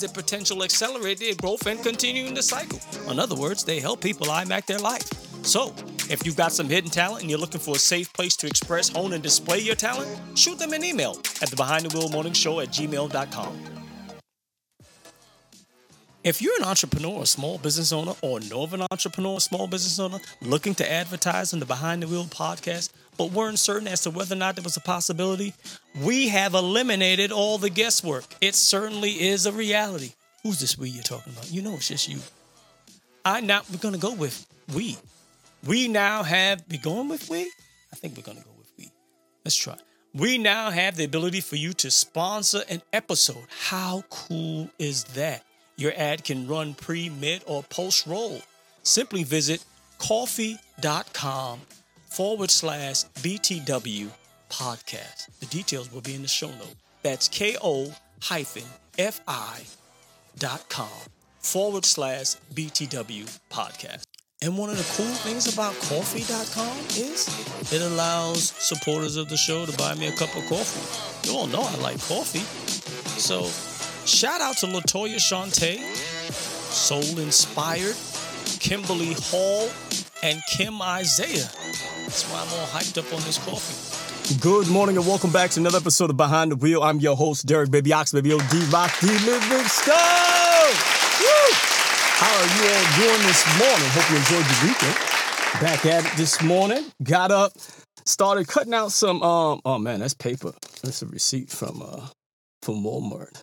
their potential, accelerate their growth, and continuing the cycle. In other words, they help people IMAC their life. So, if you've got some hidden talent and you're looking for a safe place to express, hone, and display your talent, shoot them an email at the Behind the Wheel Morning Show at gmail.com. If you're an entrepreneur, a small business owner, or know of an entrepreneur, a small business owner looking to advertise on the Behind the Wheel podcast, but weren't certain as to whether or not there was a possibility, we have eliminated all the guesswork. It certainly is a reality. Who's this we you're talking about? You know it's just you. I now we're gonna go with we. We now have we going with we? I think we're gonna go with we. Let's try. We now have the ability for you to sponsor an episode. How cool is that? Your ad can run pre, mid, or post roll. Simply visit ko-fi.com forward slash BTW podcast. The details will be in the show note. That's ko hyphen fi dot com forward slash BTW podcast. And one of the cool things about ko-fi.com is it allows supporters of the show to buy me a cup of coffee. You all know I like coffee. So shout out to Latoya Shante, Soul Inspired, Kimberly Hall, and Kim Isaiah. That's why I'm all hyped up on this coffee. Good morning and welcome back to another episode of Behind the Wheel. I'm your host, Derek Baby Ox, Baby OD Rock D Living Stone. Woo! How are you all doing this morning? Hope you enjoyed your weekend. Back at it this morning. Got up, started cutting out some. Um, oh man, that's paper. That's a receipt from uh from Walmart.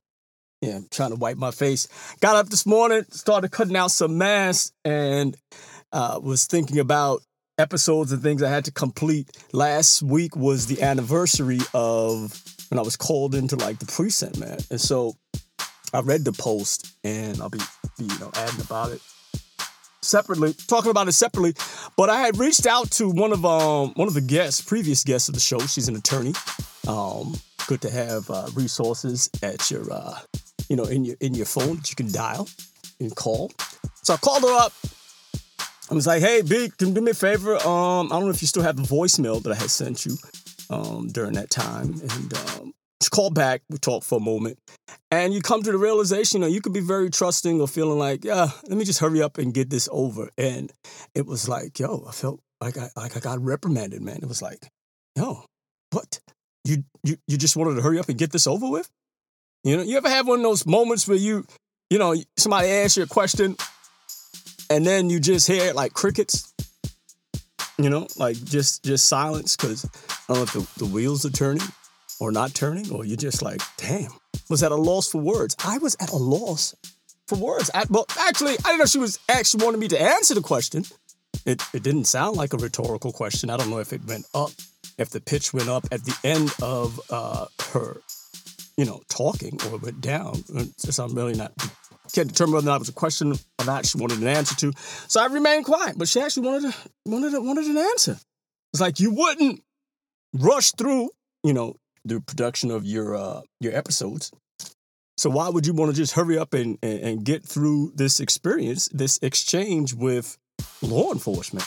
Yeah, I'm trying to wipe my face. Got up this morning, started cutting out some masks, and uh, was thinking about episodes and things I had to complete. Last week was the anniversary of when I was called into like the precinct, man. And so I read the post and I'll be, be you know, adding about it separately, talking about it separately. But I had reached out to one of um one of the guests, previous guests of the show. She's an attorney. Um, good to have uh, resources at your uh, you know, in your in your phone that you can dial and call. So I called her up. I was like, "Hey, B, can you do me a favor? Um, I don't know if you still have the voicemail that I had sent you um, during that time." And um, she called back. We talked for a moment, and you come to the realization, you know, you could be very trusting or feeling like, "Yeah, let me just hurry up and get this over." And it was like, "Yo, I felt like I like I got reprimanded, man." It was like, "Yo, what? You you you just wanted to hurry up and get this over with?" You know, you ever have one of those moments where you, you know, somebody asks you a question and then you just hear like crickets, you know, like just just silence because I don't know if the, the wheels are turning or not turning, or you're just like, damn, was at a loss for words. I was at a loss for words. I, well, actually, I didn't know she was actually wanting me to answer the question. It, it didn't sound like a rhetorical question. I don't know if it went up, if the pitch went up at the end of uh, her you know, talking or went down. So I'm really not can't determine whether that was a question or not she wanted an answer to. So I remained quiet, but she actually wanted to, wanted to, wanted an answer. It's like you wouldn't rush through, you know, the production of your uh, your episodes So why would you want to just hurry up and, and, and get through this experience, this exchange with law enforcement?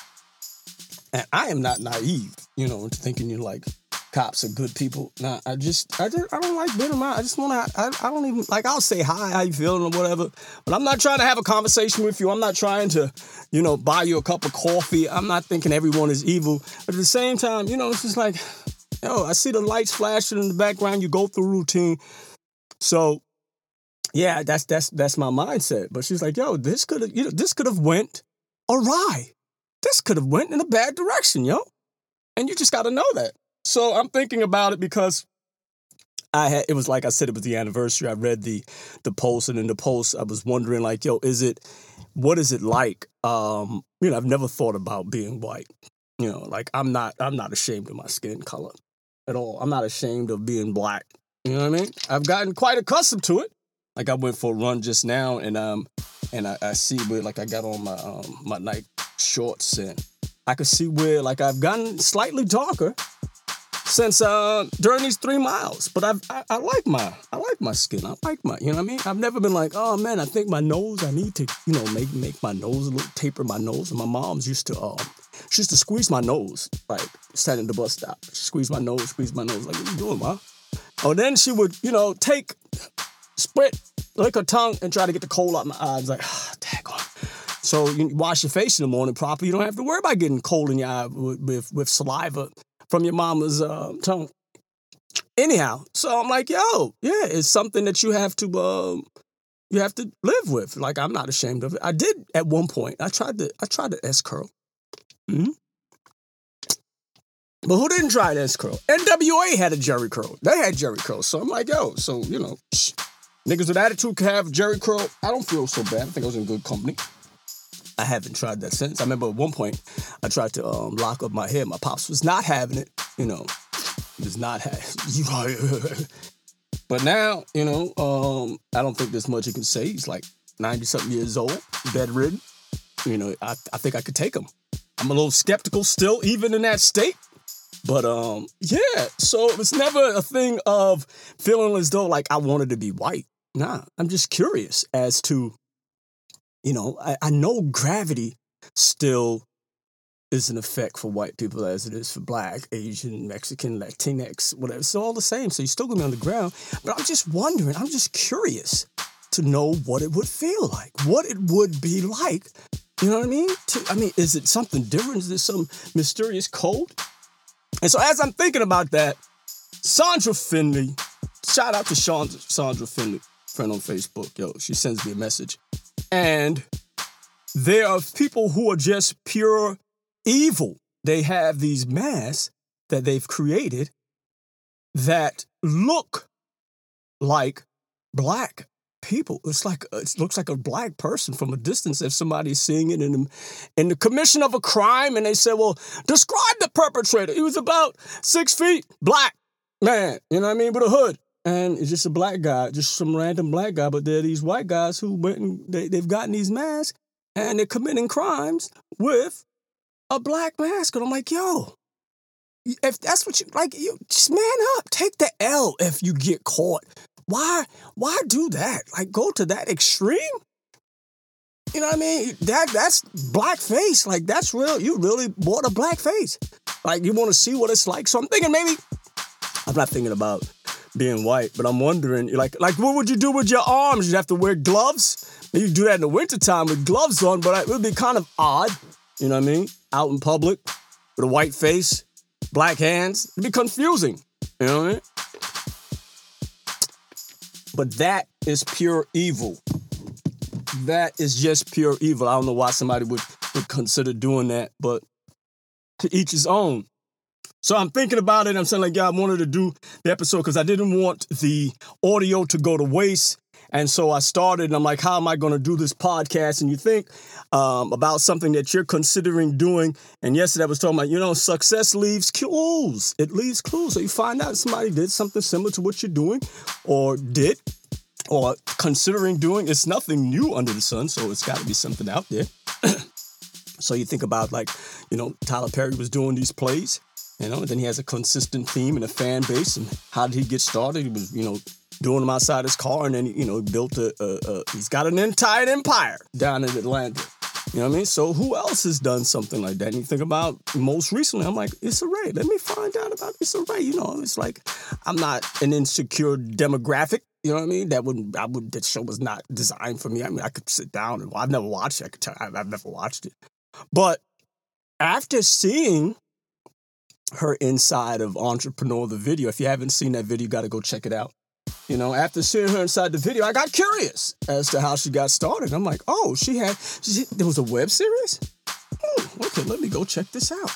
And I am not naive, you know, into thinking you're like cops are good people. Nah, I just, I just, I don't like being around. I just want to, I, I don't even like. I'll say hi, how you feeling, or whatever. But I'm not trying to have a conversation with you. I'm not trying to, you know, buy you a cup of coffee. I'm not thinking everyone is evil. But at the same time, you know, it's just like, yo, I see the lights flashing in the background. You go through routine, so yeah, that's that's that's my mindset. But she's like, yo, this could have, you know, this could have went awry. This could have went in a bad direction, yo. And you just got to know that. So I'm thinking about it because I had it was like I said it was the anniversary. I read the the post and in the post I was wondering like, yo, is it what is it like? Um, you know, I've never thought about being white. You know, like I'm not I'm not ashamed of my skin color at all. I'm not ashamed of being black. You know what I mean? I've gotten quite accustomed to it. Like I went for a run just now and um and I, I see where like I got on my um my night shorts and I could see where like I've gotten slightly darker since uh during these three miles. But I've, I I like my I like my skin. I like my you know what I mean. I've never been like oh man I think my nose I need to you know make make my nose a little taper my nose. And my mom's used to um she used to squeeze my nose like standing at the bus stop. She squeeze my nose, squeeze my nose like what you doing, ma? Oh then she would you know take spit lick her tongue and try to get the cold out my eyes like ah, daggone. So you wash your face in the morning properly. You don't have to worry about getting cold in your eye with, with, with saliva from your mama's uh, tongue. Anyhow, so I'm like, yo, yeah, it's something that you have to um, you have to live with. Like I'm not ashamed of it. I did at one point. I tried to I tried to S curl. Mm-hmm. But who didn't try the S curl? NWA had a Jheri curl. They had Jheri curl. So I'm like, yo, so you know, niggas with attitude can have Jheri curl. I don't feel so bad. I think I was in good company. I haven't tried that since. I remember at one point I tried to um, lock up my hair. My pops was not having it. You know, was not having. but now, you know, um, I don't think there's much you can say. He's like ninety something years old, bedridden. You know, I, I think I could take him. I'm a little skeptical still, even in that state. But um, yeah. So it's never a thing of feeling as though like I wanted to be white. Nah, I'm just curious as to you know, I, I know gravity still is an effect for white people as it is for black, Asian, Mexican, Latinx, whatever. It's all the same. So you're still gonna be on the ground. But I'm just wondering, I'm just curious to know what it would feel like, what it would be like. You know what I mean? To, I mean, is it something different? Is there some mysterious code? And so as I'm thinking about that, Sandra Finley, shout out to Sean, Sandra Finley, friend on Facebook. Yo, she sends me a message. And there are people who are just pure evil. They have these masks that they've created that look like black people. It's like it looks like a black person from a distance if somebody's seeing it in the, in the commission of a crime, and they say, "Well, describe the perpetrator." He was about six feet, black man. You know what I mean, with a hood and it's just a black guy, just some random black guy. But there are these white guys who went and they, they've gotten these masks and they're committing crimes with a black mask. And I'm like, yo, if that's what you like, you just man up, take the L if you get caught. Why, why do that? Like, go to that extreme. You know what I mean? That that's blackface. Like that's real. You really bought a black face. Like you want to see what it's like. So I'm thinking maybe. I'm not thinking about being white. But I'm wondering, like, like what would you do with your arms? You'd have to wear gloves. You do that in the wintertime with gloves on, but it would be kind of odd. You know what I mean? Out in public with a white face, black hands. It'd be confusing. You know what I mean? But that is pure evil. That is just pure evil. I don't know why somebody would, would consider doing that, but to each his own. So I'm thinking about it. I'm saying, like, yeah, I wanted to do the episode because I didn't want the audio to go to waste. And so I started, and I'm like, how am I going to do this podcast? And you think um, about something that you're considering doing. And yesterday I was talking about, you know, success leaves clues. It leaves clues. So you find out somebody did something similar to what you're doing or did or considering doing. It's nothing new under the sun. So it's got to be something out there. so you think about, like, you know, Tyler Perry was doing these plays. You know, and then he has a consistent theme and a fan base. And how did he get started? He was, you know, doing them outside his car, and then you know he built a, a, a he's got an entire empire down in Atlanta. You know what I mean? So who else has done something like that? And you think about most recently, I'm like, Issa Rae. Let me find out about Issa Rae. You know, it's like I'm not an insecure demographic. You know what I mean? That would I would that show was not designed for me. I mean, I could sit down and I've never watched it. I could tell I've, I've never watched it, but after seeing her inside of Entrepreneur the video, if you haven't seen that video, you got to go check it out. You know, after seeing her inside the video, I got curious as to how she got started. I'm like, oh, she had, she, there was a web series? Hmm, okay, let me go check this out.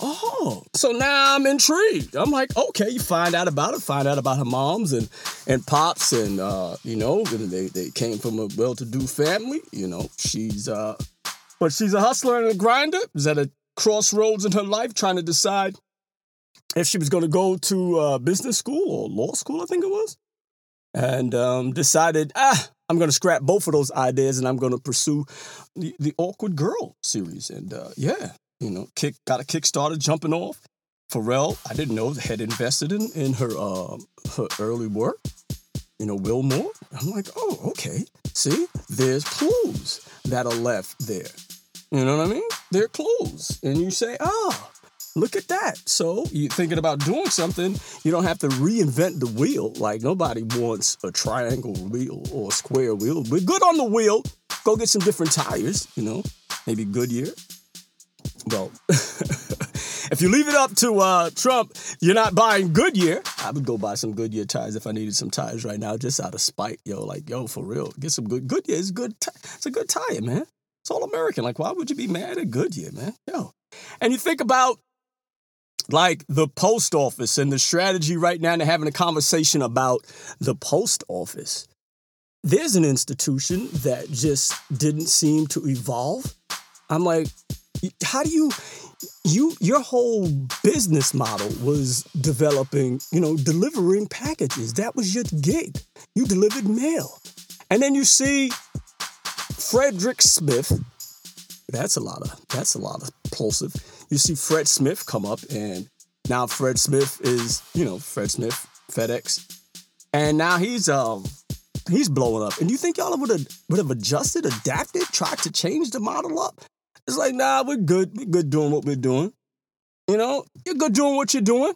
Oh, so now I'm intrigued. I'm like, okay, you find out about it, find out about her moms and and pops, and uh, you know, they they came from a well-to-do family. You know, she's uh, but she's a hustler and a grinder. Is that a crossroads in her life, trying to decide if she was going to go to uh, business school or law school, I think it was and um, decided, ah, I'm going to scrap both of those ideas and I'm going to pursue the, the Awkward Girl series. And uh, yeah, you know, kick got a Kickstarter jumping off. Pharrell, I didn't know, had invested in in her uh, her early work. You know, Will Wilmore. I'm like, oh, okay. See, there's clues that are left there. You know what I mean? They're clues, and you say, oh, Look at that. So you're thinking about doing something, you don't have to reinvent the wheel. Like nobody wants a triangle wheel or a square wheel. We're good on the wheel. Go get some different tires, you know, maybe Goodyear. Well, if you leave it up to uh, Trump, you're not buying Goodyear. I would go buy some Goodyear tires if I needed some tires right now, just out of spite. Yo, like, yo, for real, get some good Goodyear. Is good. T- it's a good tire, man. It's all American. Like, why would you be mad at Goodyear, man? Yo, and you think about like the post office and the strategy right now, they're having a conversation about the post office. There's an institution that just didn't seem to evolve. I'm like, how do you you your whole business model was developing, you know, delivering packages. That was your gig. You delivered mail. And then you see Frederick Smith. That's a lot of that's a lot of plosive you see Fred Smith come up, and now Fred Smith is, you know, Fred Smith, FedEx, and now he's um he's blowing up. And you think y'all would have would have adjusted, adapted, tried to change the model up? It's like, nah, we're good. We're good doing what we're doing. You know, you're good doing what you're doing.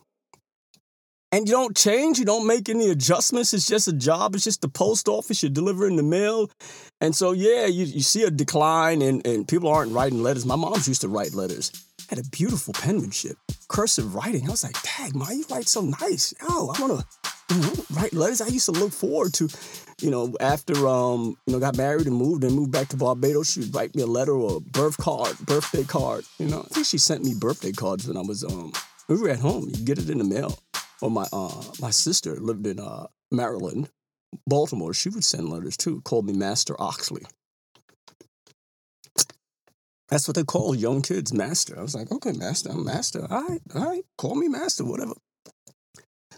And you don't change, you don't make any adjustments. It's just a job. It's just the post office. You're delivering the mail. And so, yeah, you, you see a decline and, and people aren't writing letters. My mom's used to write letters had a beautiful penmanship, cursive writing. I was like, dang, why you write so nice? Oh, I want to you know, write letters. I used to look forward to, you know, after um, you know, got married and moved and moved back to Barbados, she would write me a letter or a birth card, birthday card. You know, I think she sent me birthday cards when I was um, we were at home. You get it in the mail. Or my uh, my sister lived in uh, Maryland, Baltimore. She would send letters too. Called me Master Oxley. That's what they call young kids, master. I was like, okay, master, I'm master. All right, all right, call me master, whatever.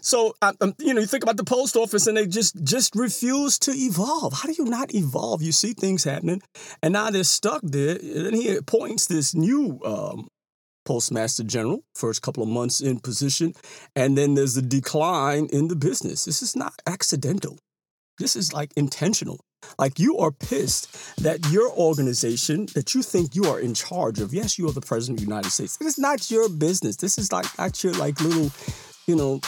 So, um, you know, you think about the post office, and they just just refuse to evolve. How do you not evolve? You see things happening, and now they're stuck there. And then he appoints this new um, postmaster general, first couple of months in position, and then there's a decline in the business. This is not accidental. This is like intentional. Like you are pissed that your organization that you think you are in charge of, yes, you are the president of the United States. It is not your business. This is like not your like little, you know,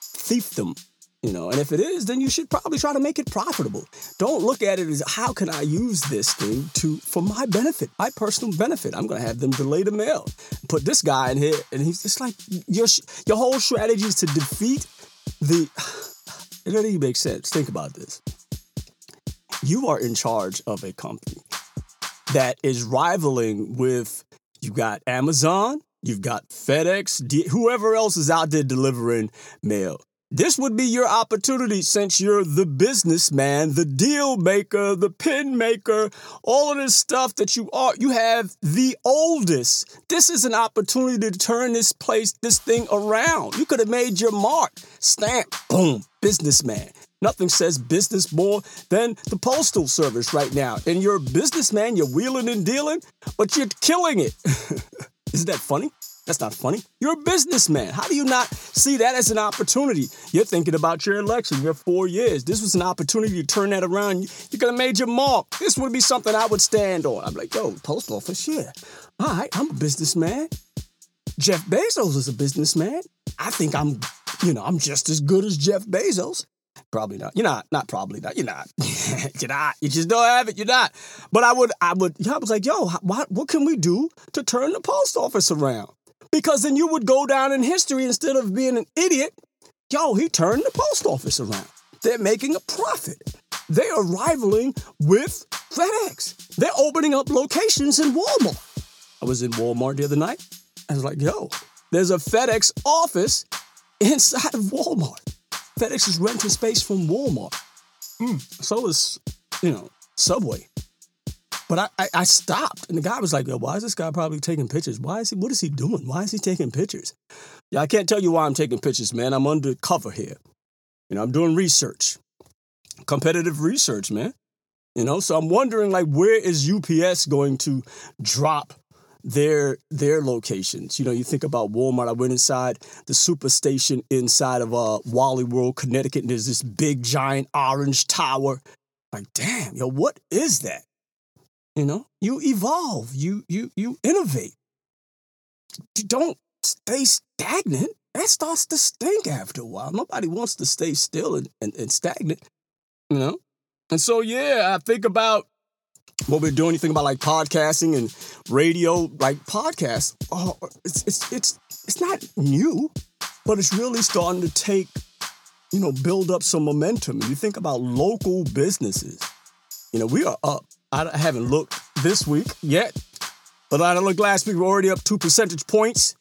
fiefdom. You know, and if it is, then you should probably try to make it profitable. Don't look at it as how can I use this thing to for my benefit, my personal benefit. I'm gonna have them delay the mail, put this guy in here, and he's just like your your whole strategy is to defeat the. It doesn't even make sense. Think about this you are in charge of a company that is rivaling with you got Amazon, you've got FedEx, whoever else is out there delivering mail. This would be your opportunity since you're the businessman, the deal maker, the pin maker, all of this stuff that you are. You have the oldest. This is an opportunity to turn this place, this thing around. You could have made your mark. Stamp, boom, businessman. Nothing says business more than the Postal Service right now. And you're a businessman, you're wheeling and dealing, but you're killing it. Isn't that funny? That's not funny. You're a businessman. How do you not see that as an opportunity? You're thinking about your election. You're four years. This was an opportunity to turn that around. You're gonna your mark. This would be something I would stand on. I'm like, yo, post office, yeah. All right, I'm a businessman. Jeff Bezos is a businessman. I think I'm, you know, I'm just as good as Jeff Bezos. Probably not. You're not. Not probably not. You're not. you're not. You just don't have it. You're not. But I would. I would. I was like, yo, what? What can we do to turn the post office around? Because then you would go down in history instead of being an idiot. Yo, he turned the post office around. They're making a profit. They are rivaling with FedEx. They're opening up locations in Walmart. I was in Walmart the other night. I was like, yo, there's a FedEx office inside of Walmart. FedEx is renting space from Walmart. Mm. So is, you know, Subway. But I, I, I, stopped, and the guy was like, Yo, why is this guy probably taking pictures? Why is he, what is he doing? Why is he taking pictures? Yeah, I can't tell you why I'm taking pictures, man. I'm undercover here. You know, I'm doing research, competitive research, man. You know, so I'm wondering, like, where is UPS going to drop their their locations. You know, you think about Walmart. I went inside the super station inside of uh, Wally World, Connecticut, and there's this big giant orange tower. Like, damn, yo, what is that? You know, you evolve, you you you innovate. You don't stay stagnant. That starts to stink after a while. Nobody wants to stay still and, and, and stagnant, you know? And so, yeah, I think about what we're doing. You think about like podcasting and radio, like podcasts. Oh, it's it's it's it's not new, but it's really starting to take, you know, build up some momentum. You think about local businesses. You know, we are up. I haven't looked this week yet, but I looked last week. We're already up two percentage points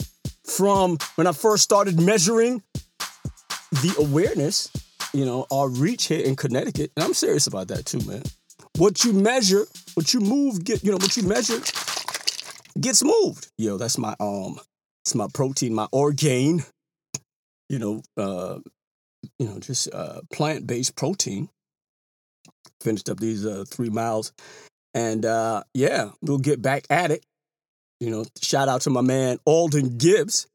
from when I first started measuring the awareness. You know, our reach here in Connecticut, and I'm serious about that too, man. What you measure, what you move, get you know, what you measure gets moved. Yo, that's my um, it's my protein, my orgain. You know, uh, you know, just uh, plant based protein. Finished up these uh, three miles, and uh, yeah, we'll get back at it. You know, shout out to my man Alden Gibbs.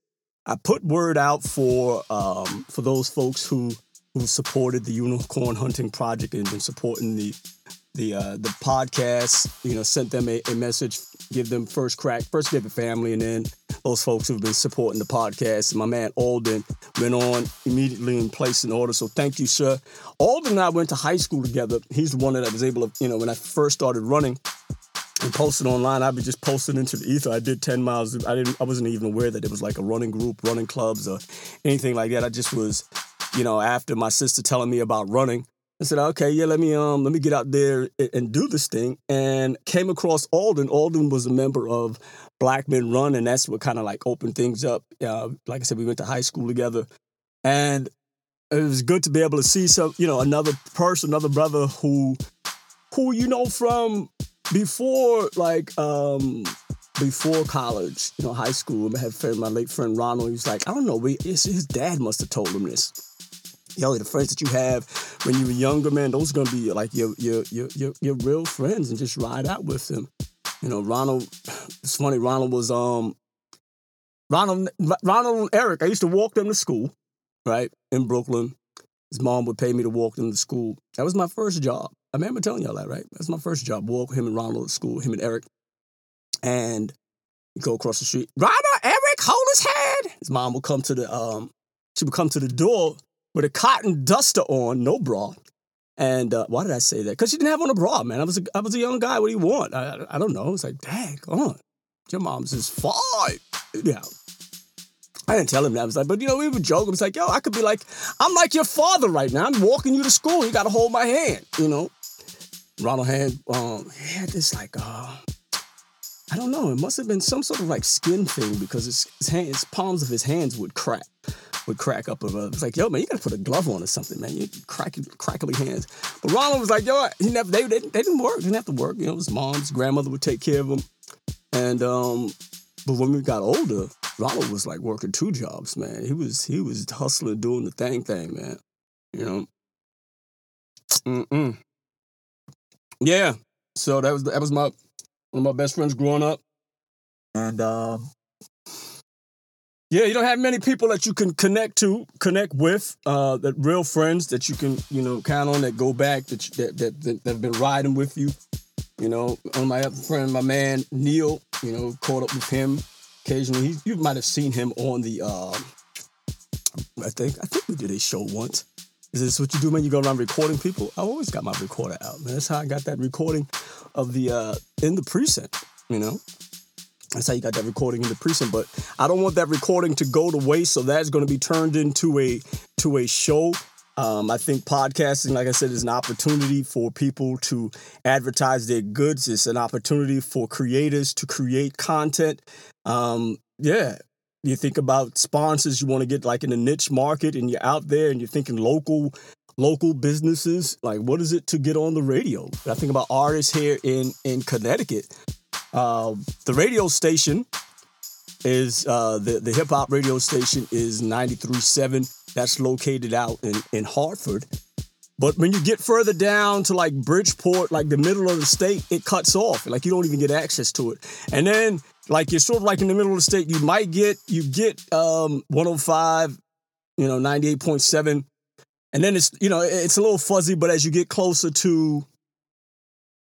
I put word out for um, for those folks who who supported the unicorn hunting project and been supporting the the uh, the podcast. You know, sent them a, a, message, give them first crack, first give the family, and then those folks who've been supporting the podcast. My man Alden went on immediately and placed an order. So thank you, sir. Alden and I went to high school together. He's the one that I was able to, you know, when I first started running and posted online. I'd be just posting into the ether. I did 10 miles. I didn't I wasn't even aware that it was like a running group, running clubs, or anything like that. I just was, you know, after my sister telling me about running, I said, okay, yeah, let me um let me get out there and, and do this thing. And came across Alden. Alden was a member of Black Men Run, and that's what kind of like opened things up. Uh, like I said, we went to high school together, and it was good to be able to see some, you know, another person, another brother who, who you know from before like um before college, you know, high school. I had friend, my late friend Ronald. He was like, I don't know, we, his dad must have told him this yo, the friends that you have when you were younger, man, those are gonna be like your your your your, your real friends, and just ride out with them. You know, Ronald. It's funny. Ronald was um, Ronald Ronald and Eric. I used to walk them to school, right in Brooklyn. His mom would pay me to walk them to school. That was my first job. I remember telling y'all that, right? That's my first job. Walk him and Ronald to school, him and Eric, and go across the street. Ronald, Eric, hold his head. His mom would come to the um, she would come to the door with a cotton duster on, no bra. And uh, why did I say that? Because she didn't have on a bra, man. I was a, I was a young guy. What do you want? I, I don't know. It's like, dang, on. Your mom's is five. Yeah. I didn't tell him that. I was like, but you know, we would joke. I was like, yo, I could be like, I'm like your father right now. I'm walking you to school. You got to hold my hand, you know? Ronald hand, um, had this like, uh, I don't know. It must have been some sort of like skin thing because his, his hands, palms of his hands would crack would crack up of a, it's like, yo, man, you gotta put a glove on or something, man. You cracky, crackly hands. But Ronald was like, yo, he never, they, they, they didn't work, didn't have to work. You know, his mom's grandmother would take care of him. And, um, but when we got older, Ronald was like working two jobs, man. He was, he was hustling, doing the thing thing, man. You know? Mm-mm. Yeah. So that was, that was my, one of my best friends growing up. And, uh, Yeah, you don't have many people that you can connect to, connect with, uh, that real friends that you can, you know, count on that go back that you, that, that, that that have been riding with you. You know, on my other friend, my man Neil, you know, caught up with him occasionally. He, you might have seen him on the, uh, I think, I think we did a show once. Is this what you do man? you go around recording people? I always got my recorder out, man. That's how I got that recording of the uh in the precinct, you know. That's how you got that recording in the precinct. But I don't want that recording to go to waste, so that's going to be turned into a to a show. Um, I think podcasting, like I said, is an opportunity for people to advertise their goods. It's an opportunity for creators to create content. Um, yeah, you think about sponsors you want to get like in a niche market and you're out there and you're thinking local local businesses like what is it to get on the radio i think about artists here in in connecticut uh, the radio station is uh, the, the hip-hop radio station is 93.7 that's located out in, in hartford. But when you get further down to like bridgeport like the middle of the state it cuts off. Like you don't even get access to it. And then like you're sort of like in the middle of the state you might get you get um 105 you know 98.7 and then it's you know it's a little fuzzy but as you get closer to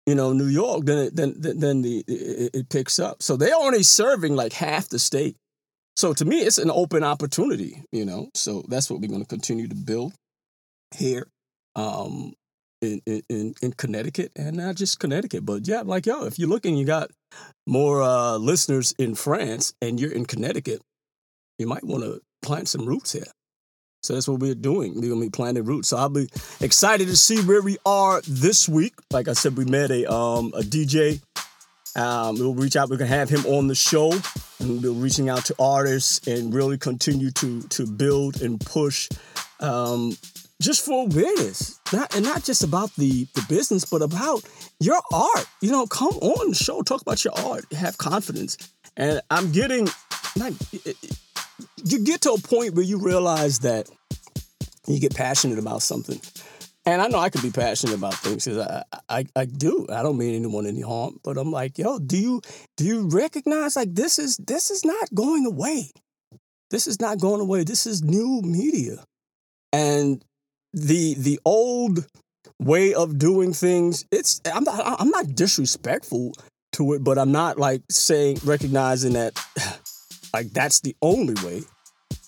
you know new york then it, then then the it, it picks up. So they're only serving like half the state. So to me it's an open opportunity you know? So that's what we're going to continue to build here um in, in in Connecticut and not just Connecticut, but yeah, like yo, if you're looking, you got more uh, listeners in France and you're in Connecticut, you might want to plant some roots here. So that's what we're doing. We're gonna be planting roots. So I'll be excited to see where we are this week. Like I said, we met a um a DJ. Um, we'll reach out. We're gonna have him on the show, and we're reaching out to artists and really continue to to build and push um, just for awareness, not and not just about the the business, but about your art. You know, come on the show, talk about your art, have confidence. And I'm getting like you get to a point where you realize that you get passionate about something. And I know I could be passionate about things because I, I, I do. I don't mean anyone any harm, but I'm like, yo, do you do you recognize like this is this is not going away. This is not going away. This is new media. And the the old way of doing things it's i'm not i'm not disrespectful to it but i'm not like saying recognizing that like that's the only way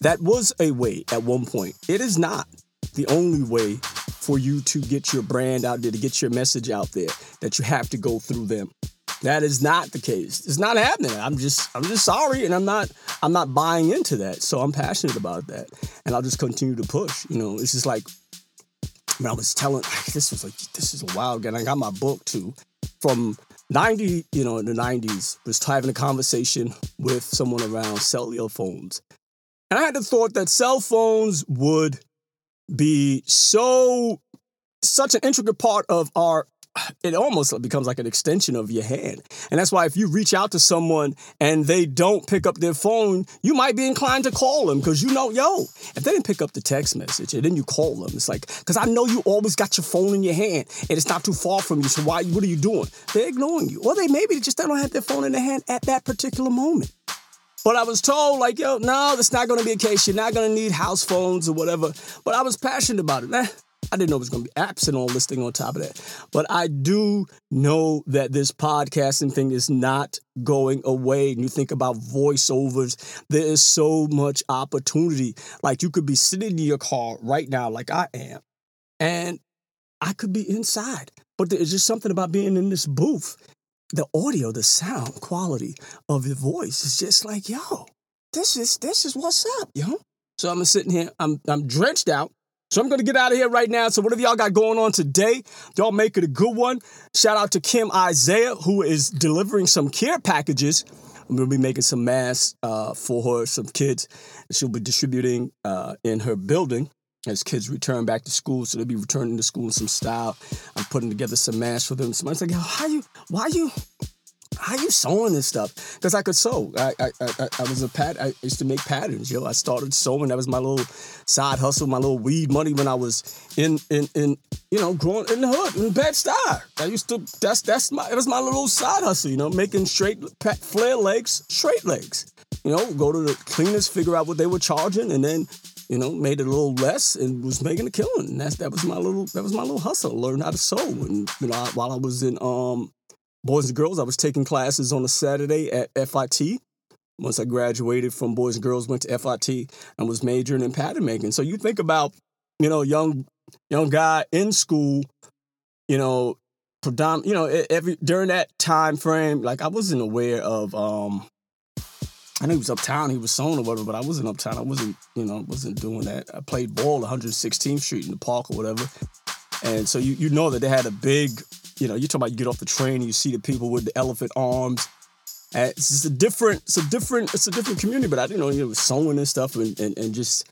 that was a way at one point it is not the only way for you to get your brand out there to get your message out there that you have to go through them that is not the case it's not happening i'm just i'm just sorry and i'm not i'm not buying into that so i'm passionate about that and i'll just continue to push you know it's just like when I was telling, this was like, this is a wild guy. I got my book too. From 90, you know, in the 90s, was having a conversation with someone around cellular phones. And I had the thought that cell phones would be so, such an intricate part of our it almost becomes like an extension of your hand. And that's why if you reach out to someone and they don't pick up their phone, you might be inclined to call them because you know, yo, if they didn't pick up the text message and then you call them, it's like, because I know you always got your phone in your hand and it's not too far from you. So why, what are you doing? They're ignoring you. Or they maybe just they don't have their phone in their hand at that particular moment. But I was told, like, yo, no, that's not to be a case. You're not to need house phones or whatever. But I was passionate about it. Man, I didn't know it was to be apps and all this thing on top of that. But I do know that this podcasting thing is not going away. And you think about voiceovers, there is so much opportunity. Like you could be sitting in your car right now, like I am, and I could be inside. But there's just something about being in this booth. The audio, the sound quality of your voice is just like, yo, this is this is what's up, yo. So I'm sitting here, I'm I'm drenched out. So I'm to get out of here right now. So whatever y'all got going on today, y'all make it a good one. Shout out to Kim Isaiah, who is delivering some care packages. I'm to be making some masks uh, for her, some kids. She'll be distributing uh, in her building as kids return back to school. So they'll be returning to school in some style. I'm putting together some masks for them. Somebody's like, how you, why you, how you sewing this stuff? Because I could sew. I, I I I was a pat. I used to make patterns. Yo, I started sewing. That was my little side hustle, my little weed money when I was in in in you know growing in the hood in Bed Stuy. I used to. That's that's my. It was my little side hustle. You know, making straight pat, flare legs, straight legs. you know, go to the cleaners, figure out what they were charging, and then, you know, made it a little less and was making a killing. And that's that was my little that was my little hustle. Learn how to sew. And you know, I, while I was in um, Boys and Girls, I was taking classes on a Saturday at FIT. Once I graduated from Boys and Girls, went to FIT and was majoring in pattern making. So you think about, you know, young young guy in school, you know, predominant, you know, every during that time frame, like I wasn't aware of um I knew he was uptown, he was sewing or whatever, but I wasn't uptown. I wasn't, you know, wasn't doing that. I played ball 116th Street in the park or whatever. And so you you know that they had a big, you know, you talk about you get off the train and you see the people with the elephant arms. And it's just a different, it's a different, it's a different community. But I didn't know you know sewing and stuff and, and, and just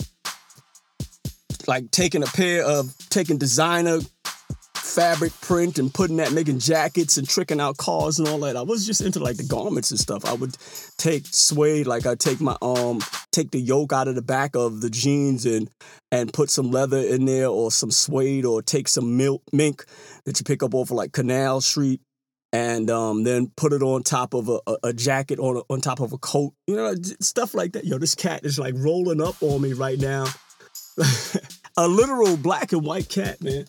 like taking a pair of taking designer fabric print and putting that, making jackets and tricking out cars and all that. I was just into like the garments and stuff. I would take suede, like I take my um, take the yoke out of the back of the jeans and and put some leather in there or some suede or take some milk mink that you pick up off of like Canal Street and um, then put it on top of a, a, a jacket on on top of a coat, you know, stuff like that. Yo, this cat is like rolling up on me right now. a literal black and white cat, man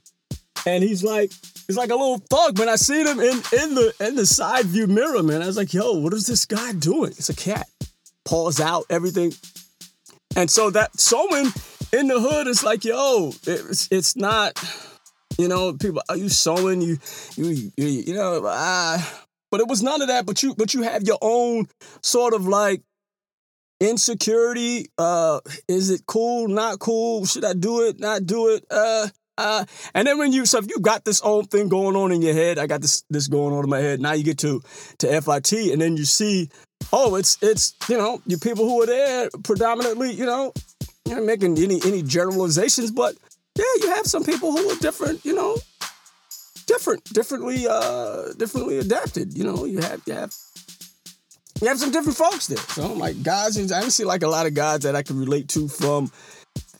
and he's like, he's like a little thug. Man, I seen him in in the in the side view mirror, man. I was like, yo, what is this guy doing? It's a cat. Paws out, everything. And so that sewing in the hood is like, yo, it's it's not, you know, people are you sewing? You you you, you know, uh, but it was none of that. But you but you have your own sort of like insecurity. Uh, is it cool? Not cool? Should I do it? Not do it? Uh, and then when you so if you got this own thing going on in your head, I got this this going on in my head. Now you get to to FIT, and then you see, oh, it's it's you know you people who are there predominantly, you know, you're making any any generalizations, but yeah, you have some people who are different, you know, different, differently, uh, differently adapted. You know, you have you have you have some different folks there. So I'm like guys, I see like a lot of guys that I can relate to from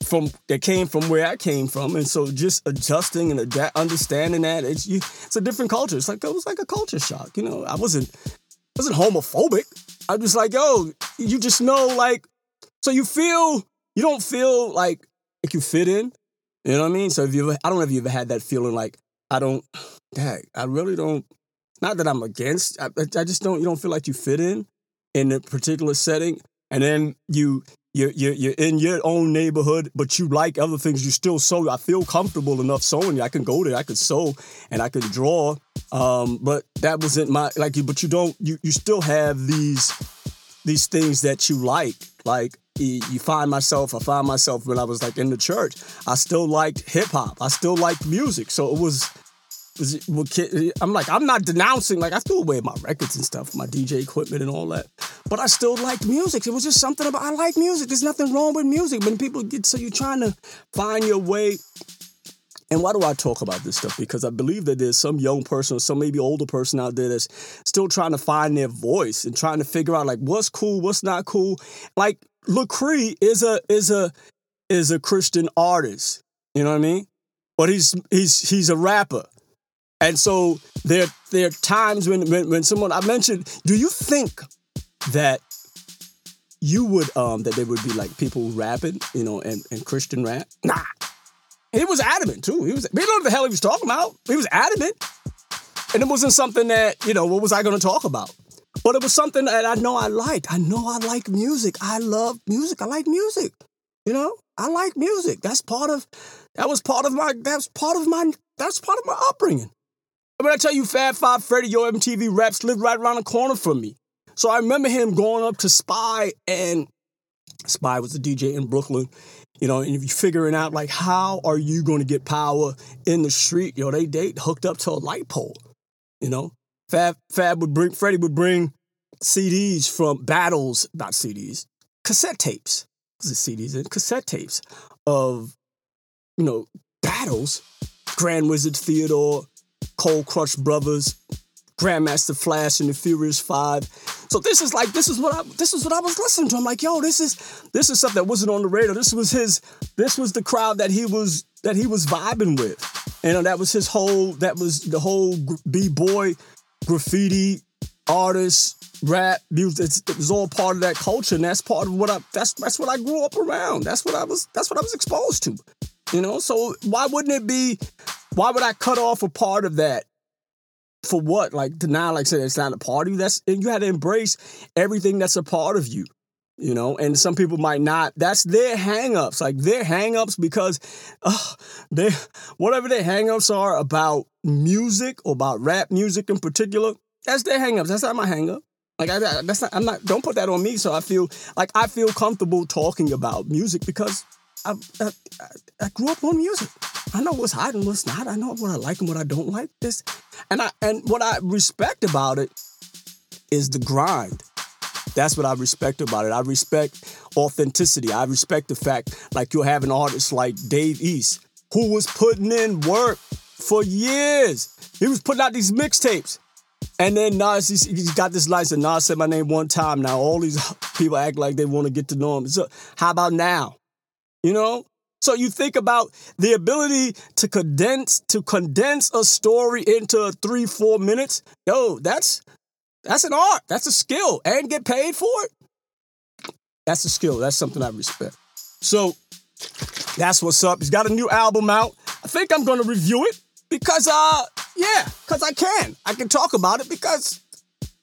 from that came from where I came from, and so just adjusting and adapt, understanding that it's you, it's a different culture. It's like it was like a culture shock. You know, I wasn't I wasn't homophobic. I was like, yo, you just know, like, so you feel you don't feel like like you fit in. You know what I mean? So if you, I don't know if you ever had that feeling like I don't, dang, I really don't. Not that I'm against. I, I just don't. You don't feel like you fit in in a particular setting, and then you you're, you're, you're in your own neighborhood, but you like other things. You still sew. I feel comfortable enough sewing. I can go there. I could sew and I could draw. Um, but that wasn't my like. But you don't. You you still have these these things that you like. Like you find myself. I find myself when I was like in the church. I still liked hip hop. I still liked music. So it was I'm like, I'm not denouncing, like, I threw away my records and stuff, my DJ equipment and all that. But I still liked music. It was just something about, I like music. There's nothing wrong with music. When people get, so you're trying to find your way. And why do I talk about this stuff? Because I believe that there's some young person or some maybe older person out there that's still trying to find their voice and trying to figure out like what's cool, what's not cool. Like Lecrae is a is a is a Christian artist. You know what I mean? But he's he's he's a rapper. And so there, there are times when, when, when someone I mentioned, do you think that you would um that there would be like people rapping, you know, and, and Christian rap? Nah. He was adamant too. He was we don't know what the hell he was talking about. He was adamant. And it wasn't something that, you know, what was I gonna talk about? But it was something that I know I liked. I know I like music. I love music. I like music. You know, I like music. That's part of that was part of my that's part of my that's part of my upbringing. Mean, I tell you, Fab Five Freddy, Yo MTV Raps lived right around the corner from me. So I remember him going up to Spy, and Spy was a DJ in Brooklyn. You know, and if you're figuring out like how are you going to get power in the street, yo, they they hooked up to a light pole. You know, Fab Fab would bring Freddie would bring CDs from battles, not CDs, cassette tapes. Was it CDs and cassette tapes of you know battles, Grand Wizard Theodore, Cold Crush Brothers, Grandmaster Flash and the Furious Five. So this is like this is what I this is what I was listening to. I'm like, yo, this is this is stuff that wasn't on the radar. This was his this was the crowd that he was that he was vibing with. You know, that was his whole that was the whole b boy graffiti artist rap music it was all part of that culture and that's part of what I that's that's what I grew up around. That's what I was that's what I was exposed to. You know, so why wouldn't it be why would I cut off a part of that? For what? Like to now, like I said, it's not a part of you. That's and you had to embrace everything that's a part of you. You know, and some people might not. That's their hangups. Like their hangups because uh, they whatever their hangups are about music or about rap music in particular, that's their hangups. That's not my hangup. Like I, that's not. I'm not. Don't put that on me. So I feel like I feel comfortable talking about music because I, I, I grew up on music. I know what's hot and what's not. I know what I like and what I don't like. This, and I and what I respect about it is the grind. That's what I respect about it. I respect authenticity. I respect the fact like you'll have an artist like Dave East who was putting in work for years. He was putting out these mixtapes. And then Nas, he's, he's got this license. Nas said my name one time. Now all these people act like they want to get to know him. So how about now? You know? So you think about the ability to condense to condense a story into three, four minutes. Yo, that's that's an art. That's a skill. And get paid for it. That's a skill. That's something I respect. So that's what's up. He's got a new album out. I think I'm gonna review it because uh yeah, because I can. I can talk about it because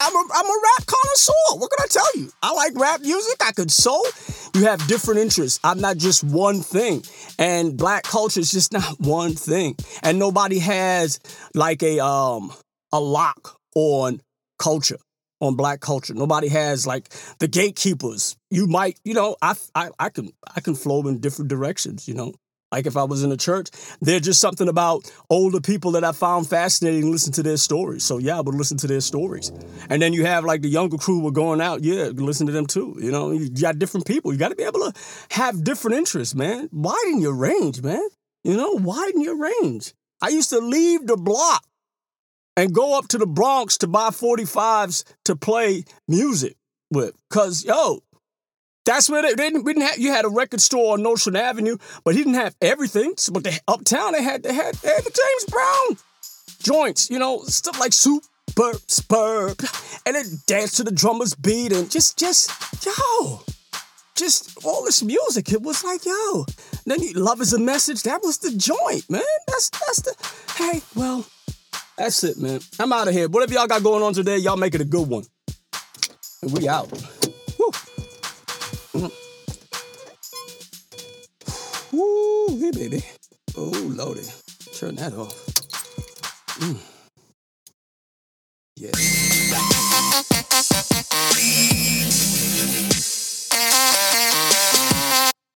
I'm a, I'm a rap connoisseur. What can I tell you? I like rap music. I could soul. You have different interests. I'm not just one thing. And black culture is just not one thing. And nobody has like a um a lock on culture, on black culture. Nobody has like the gatekeepers. You might, you know, I I, I can I can flow in different directions, you know. Like if I was in a church, there's just something about older people that I found fascinating. Listen to their stories. So yeah, I would listen to their stories. And then you have like the younger crew were going out. Yeah, listen to them too. You know, you got different people. You got to be able to have different interests, man. Widen your range, man. You know, widen your range. I used to leave the block and go up to the Bronx to buy 45s to play music with. Cause yo, that's where they, they didn't, we didn't have. You had a record store on Nostrand Avenue, but he didn't have everything. So, but they, uptown they had they had, they had the James Brown joints, you know, stuff like soup. Burp, spurp, and then dance to the drummer's beat, and just, just, yo, just all this music. It was like, yo. Then you, love is a message. That was the joint, man. That's that's the. Hey, well, that's it, man. I'm out of here. Whatever y'all got going on today, y'all make it a good one. And we out. Mm. Ooh, hey baby. Oh, loaded. Turn that off. Mm.